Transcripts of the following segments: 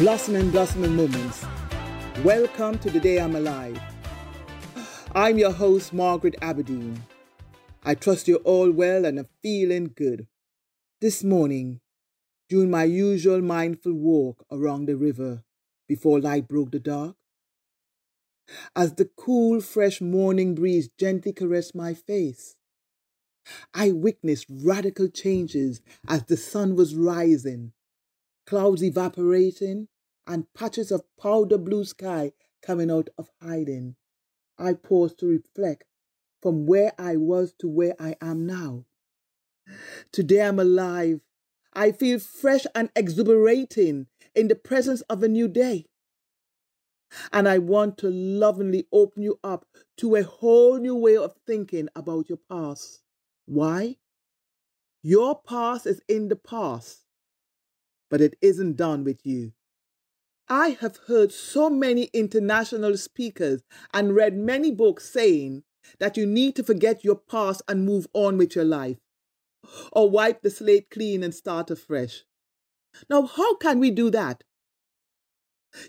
Blossoming, blossoming moments. Welcome to Today I'm alive. I'm your host, Margaret Aberdeen. I trust you're all well and are feeling good. This morning, during my usual mindful walk around the river before light broke the dark, as the cool, fresh morning breeze gently caressed my face, I witnessed radical changes as the sun was rising, clouds evaporating, and patches of powder blue sky coming out of hiding. I pause to reflect from where I was to where I am now. Today I'm alive. I feel fresh and exuberating in the presence of a new day. And I want to lovingly open you up to a whole new way of thinking about your past. Why? Your past is in the past, but it isn't done with you. I have heard so many international speakers and read many books saying that you need to forget your past and move on with your life, or wipe the slate clean and start afresh. Now, how can we do that?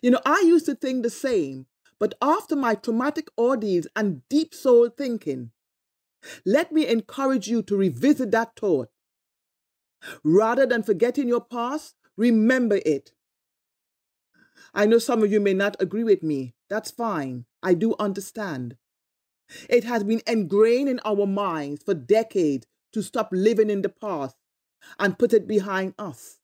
You know, I used to think the same, but after my traumatic ordeals and deep soul thinking, let me encourage you to revisit that thought. Rather than forgetting your past, remember it. I know some of you may not agree with me. That's fine. I do understand. It has been ingrained in our minds for decades to stop living in the past and put it behind us.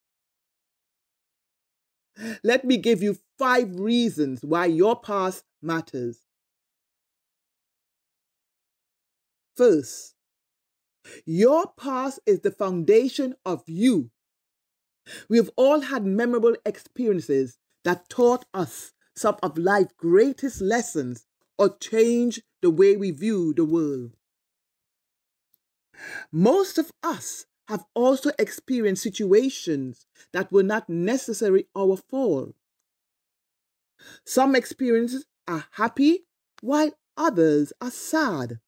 Let me give you five reasons why your past matters. First, your past is the foundation of you. We have all had memorable experiences that taught us some of life's greatest lessons or changed the way we view the world. Most of us have also experienced situations that were not necessarily our fault. Some experiences are happy while others are sad,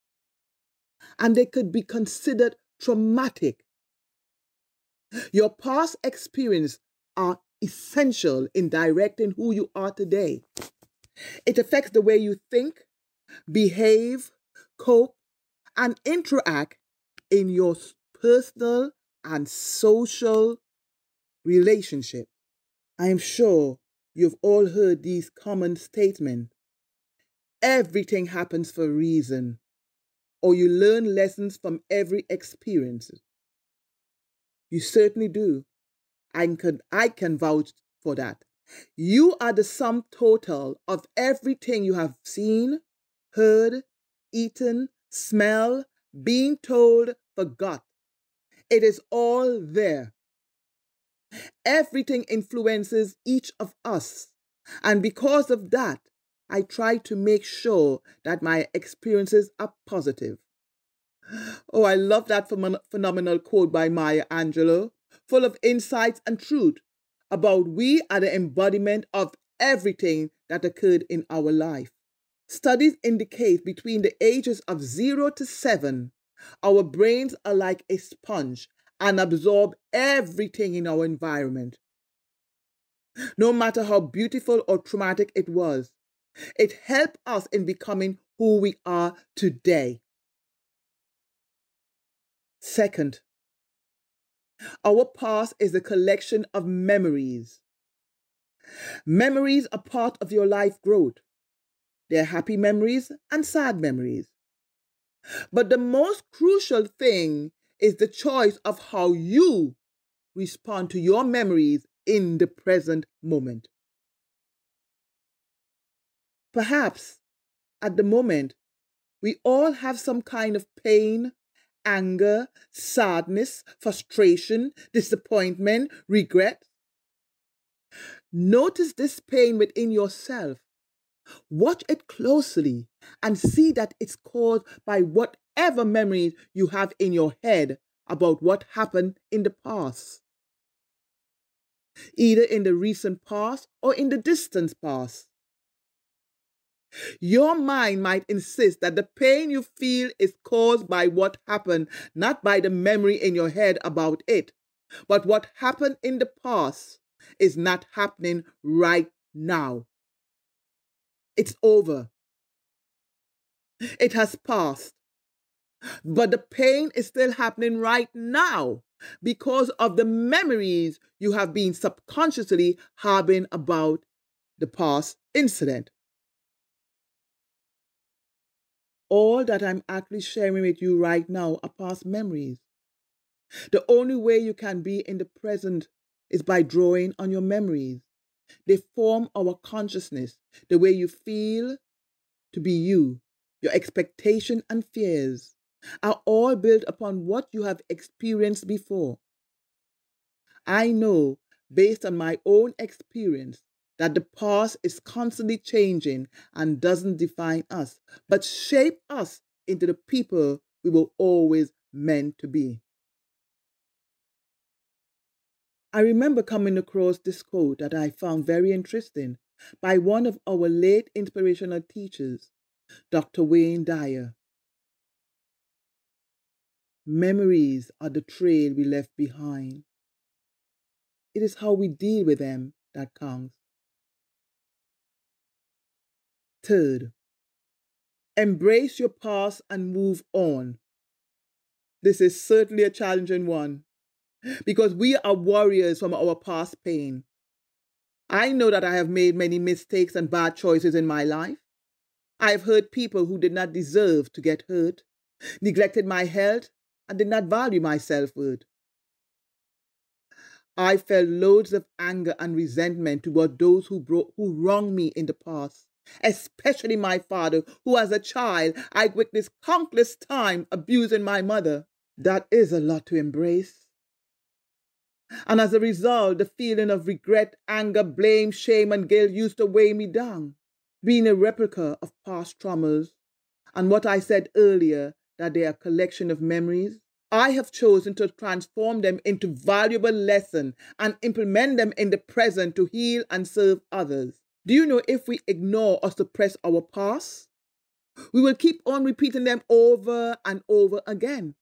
and they could be considered traumatic. Your past experiences are essential in directing who you are today. It affects the way you think, behave, cope, and interact in your personal and social relationship. I am sure you've all heard these common statements. Everything happens for a reason, or you learn lessons from every experience. You certainly do. I can, I can vouch for that. You are the sum total of everything you have seen, heard, eaten, smelled, been told, forgot. It is all there. Everything influences each of us. And because of that, I try to make sure that my experiences are positive. Oh, I love that phenomenal quote by Maya Angelou full of insights and truth about we are the embodiment of everything that occurred in our life. Studies indicate between the ages of 0 to 7, our brains are like a sponge and absorb everything in our environment. No matter how beautiful or traumatic it was, it helped us in becoming who we are today. Second, our past is a collection of memories. Memories are part of your life growth. They're happy memories and sad memories. But the most crucial thing is the choice of how you respond to your memories in the present moment. Perhaps at the moment, we all have some kind of pain anger, sadness, frustration, disappointment, regret. Notice this pain within yourself. Watch it closely and see that it's caused by whatever memories you have in your head about what happened in the past, either in the recent past or in the distant past. Your mind might insist that the pain you feel is caused by what happened, not by the memory in your head about it, but what happened in the past is not happening right now. It's over. It has passed. But the pain is still happening right now because of the memories you have been subconsciously harboring about the past incident. All that I'm actually sharing with you right now are past memories. The only way you can be in the present is by drawing on your memories. They form our consciousness, the way you feel to be you, your expectation and fears are all built upon what you have experienced before. I know, based on my own experience, that the past is constantly changing and doesn't define us, but shape us into the people we were always meant to be. I remember coming across this quote that I found very interesting by one of our late inspirational teachers, Dr. Wayne Dyer. Memories are the trail we left behind. It is how we deal with them that counts. Third, embrace your past and move on. This is certainly a challenging one because we are warriors from our past pain. I know that I have made many mistakes and bad choices in my life. I have hurt people who did not deserve to get hurt, neglected my health, and did not value my self worth. I felt loads of anger and resentment toward those who, brought, who wronged me in the past, especially my father, who as a child I witnessed countless times abusing my mother. That is a lot to embrace. And as a result, the feeling of regret, anger, blame, shame, and guilt used to weigh me down, being a replica of past traumas. And what I said earlier, that they are a collection of memories, I have chosen to transform them into valuable lessons and implement them in the present to heal and serve others. Do you know if we ignore or suppress our past, we will keep on repeating them over and over again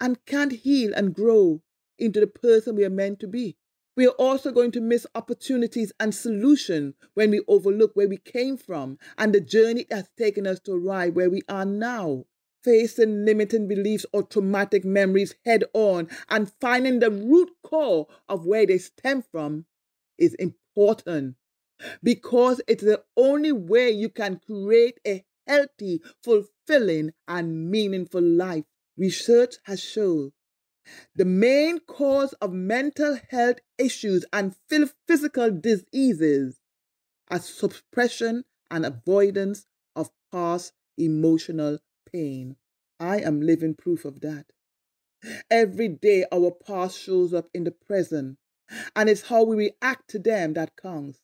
and can't heal and grow into the person we are meant to be. We are also going to miss opportunities and solutions when we overlook where we came from and the journey that's taken us to arrive where we are now facing limiting beliefs or traumatic memories head on and finding the root core of where they stem from is important because it's the only way you can create a healthy, fulfilling, and meaningful life. Research has shown the main cause of mental health issues and physical diseases are suppression and avoidance of past emotional pain. I am living proof of that. Every day, our past shows up in the present, and it's how we react to them that counts.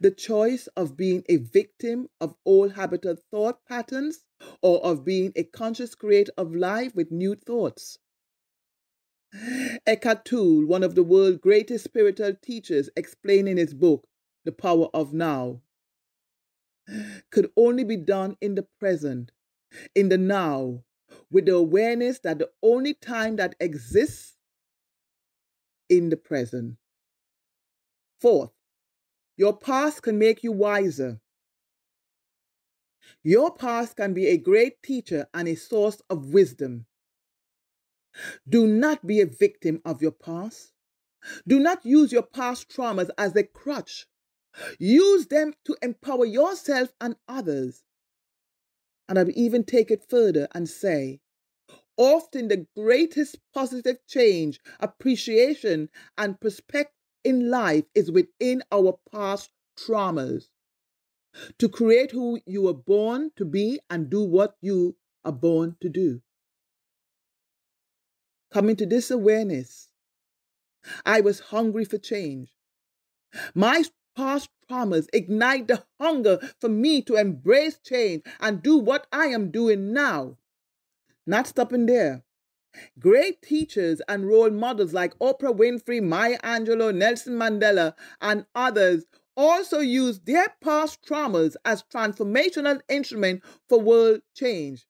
The choice of being a victim of old habitual thought patterns or of being a conscious creator of life with new thoughts. Eckhart Tolle, one of the world's greatest spiritual teachers, explained in his book, The Power of Now, could only be done in the present in the now with the awareness that the only time that exists in the present. Fourth, your past can make you wiser. Your past can be a great teacher and a source of wisdom. Do not be a victim of your past. Do not use your past traumas as a crutch. Use them to empower yourself and others. And I'll even take it further and say, often the greatest positive change, appreciation, and perspective in life is within our past traumas. To create who you were born to be and do what you are born to do. Coming to this awareness, I was hungry for change. My past traumas ignite the hunger for me to embrace change and do what I am doing now. Not stopping there. Great teachers and role models like Oprah Winfrey, Maya Angelou, Nelson Mandela, and others also use their past traumas as transformational instrument for world change.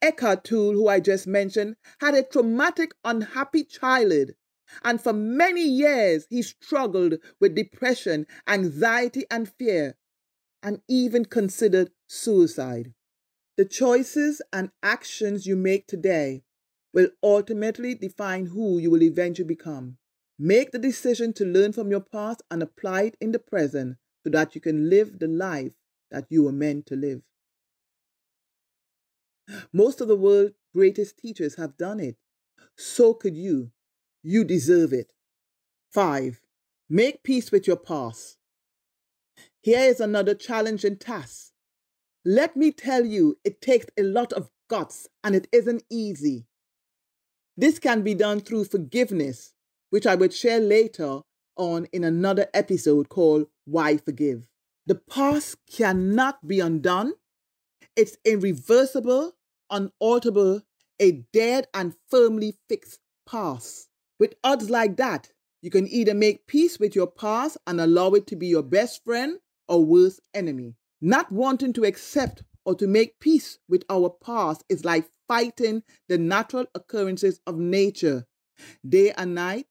Eckhart Tolle, who I just mentioned, had a traumatic, unhappy childhood And for many years, he struggled with depression, anxiety, and fear, and even considered suicide. The choices and actions you make today will ultimately define who you will eventually become. Make the decision to learn from your past and apply it in the present so that you can live the life that you were meant to live. Most of the world's greatest teachers have done it. So could you. You deserve it. 5. Make peace with your past. Here is another challenging task. Let me tell you, it takes a lot of guts and it isn't easy. This can be done through forgiveness, which I would share later on in another episode called Why Forgive. The past cannot be undone. It's irreversible, unalterable, a dead and firmly fixed past. With odds like that, you can either make peace with your past and allow it to be your best friend or worst enemy. Not wanting to accept or to make peace with our past is like fighting the natural occurrences of nature, day and night,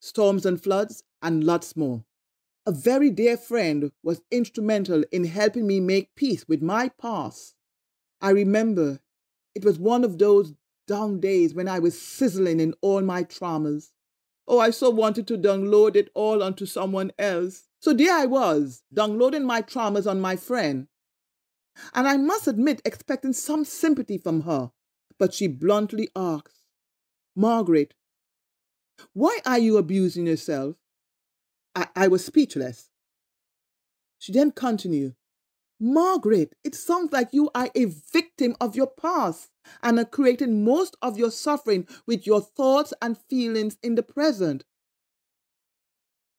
storms and floods, and lots more. A very dear friend was instrumental in helping me make peace with my past. I remember it was one of those down days when I was sizzling in all my traumas. Oh, I so wanted to download it all onto someone else. So there I was, downloading my traumas on my friend. And I must admit, expecting some sympathy from her. But she bluntly asks, Margaret, why are you abusing yourself? I, I was speechless. She then continued, Margaret, it sounds like you are a victim of your past and are creating most of your suffering with your thoughts and feelings in the present.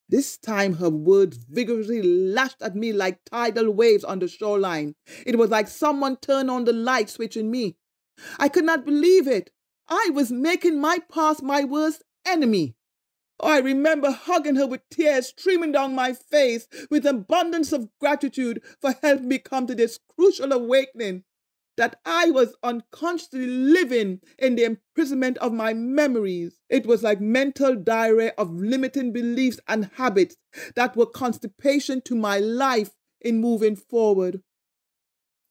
This time her words vigorously lashed at me like tidal waves on the shoreline. It was like someone turned on the light switch in me. I could not believe it. I was making my past my worst enemy. Oh, I remember hugging her with tears streaming down my face with abundance of gratitude for helping me come to this crucial awakening that I was unconsciously living in the imprisonment of my memories. It was like mental diarrhea of limiting beliefs and habits that were constipation to my life in moving forward.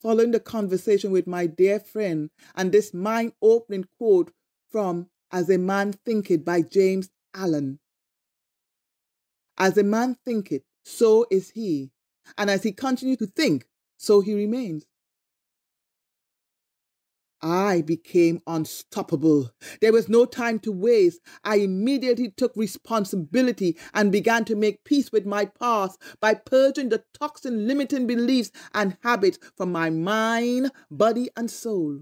Following the conversation with my dear friend and this mind opening quote from As a Man Thinketh by James Allen. As a man thinketh, so is he. And as he continues to think, so he remains. I became unstoppable. There was no time to waste. I immediately took responsibility and began to make peace with my past by purging the toxin limiting beliefs and habits from my mind, body, and soul.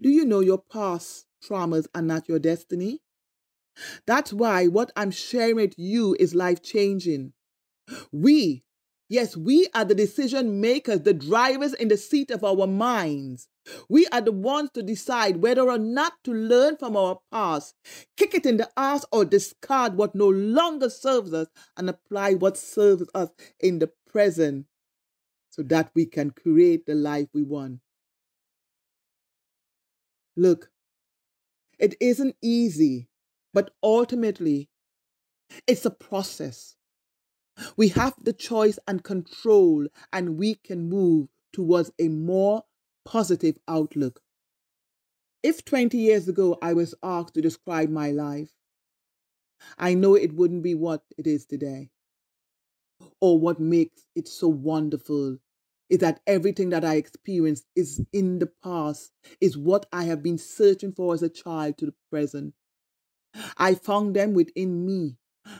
Do you know your past traumas are not your destiny? That's why what I'm sharing with you is life changing. We, yes, we are the decision makers, the drivers in the seat of our minds. We are the ones to decide whether or not to learn from our past, kick it in the ass, or discard what no longer serves us and apply what serves us in the present so that we can create the life we want. Look, it isn't easy, but ultimately, it's a process. We have the choice and control, and we can move towards a more positive outlook. If 20 years ago I was asked to describe my life, I know it wouldn't be what it is today, or what makes it so wonderful is that everything that I experienced is in the past, is what I have been searching for as a child to the present. I found them within me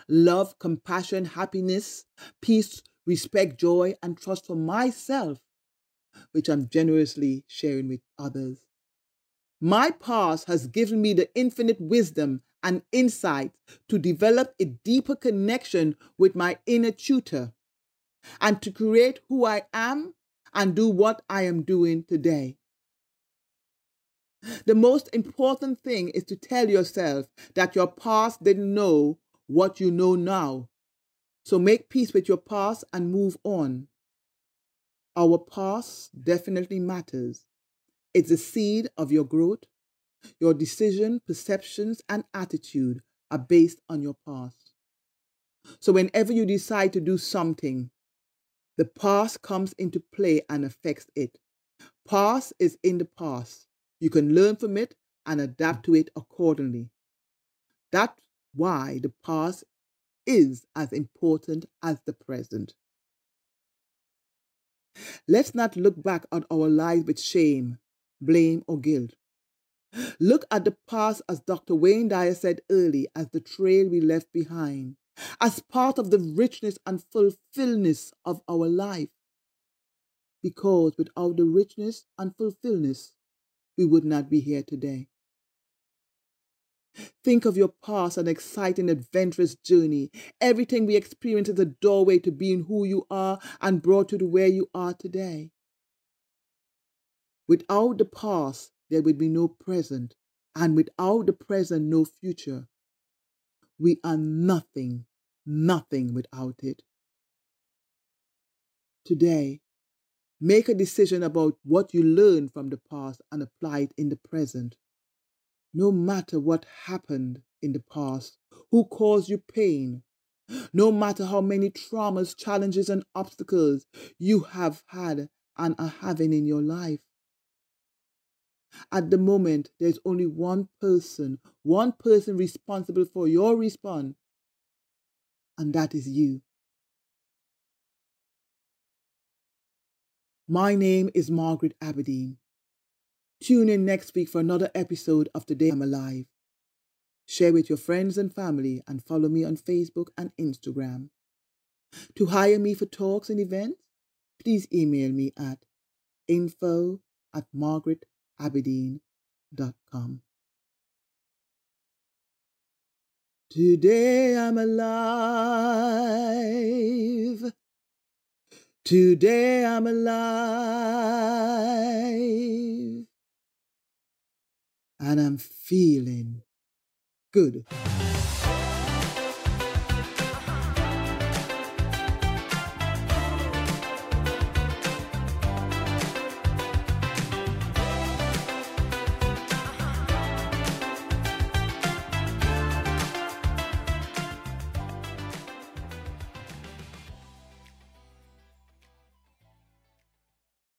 love, compassion, happiness, peace, respect, joy, and trust for myself, which I'm generously sharing with others. My past has given me the infinite wisdom and insight to develop a deeper connection with my inner tutor and to create who I am and do what I am doing today. The most important thing is to tell yourself that your past didn't know what you know now. So make peace with your past and move on. Our past definitely matters. It's the seed of your growth, Your decision, perceptions, and attitude are based on your past. So whenever you decide to do something, the past comes into play and affects it. Past is in the past. You can learn from it and adapt to it accordingly. That's why the past is as important as the present. Let's not look back on our lives with shame, blame, or guilt. Look at the past, as Dr. Wayne Dyer said early, as the trail we left behind, as part of the richness and fulfillment of our life. Because without the richness and fulfillment, we would not be here today. Think of your past, an exciting, adventurous journey. Everything we experience is a doorway to being who you are and brought you to where you are today. Without the past, there would be no present, and without the present, no future. We are nothing, nothing without it. Today, make a decision about what you learned from the past and apply it in the present. No matter what happened in the past, who caused you pain, no matter how many traumas, challenges, and obstacles you have had and are having in your life. At the moment, there's only one person, one person responsible for your response, and that is you. My name is Margaret Aberdeen. Tune in next week for another episode of Today I'm Alive. Share with your friends and family and follow me on Facebook and Instagram. To hire me for talks and events, please email me at info at margaretaberdeen.com. Today I'm alive. Today I'm alive and I'm feeling good.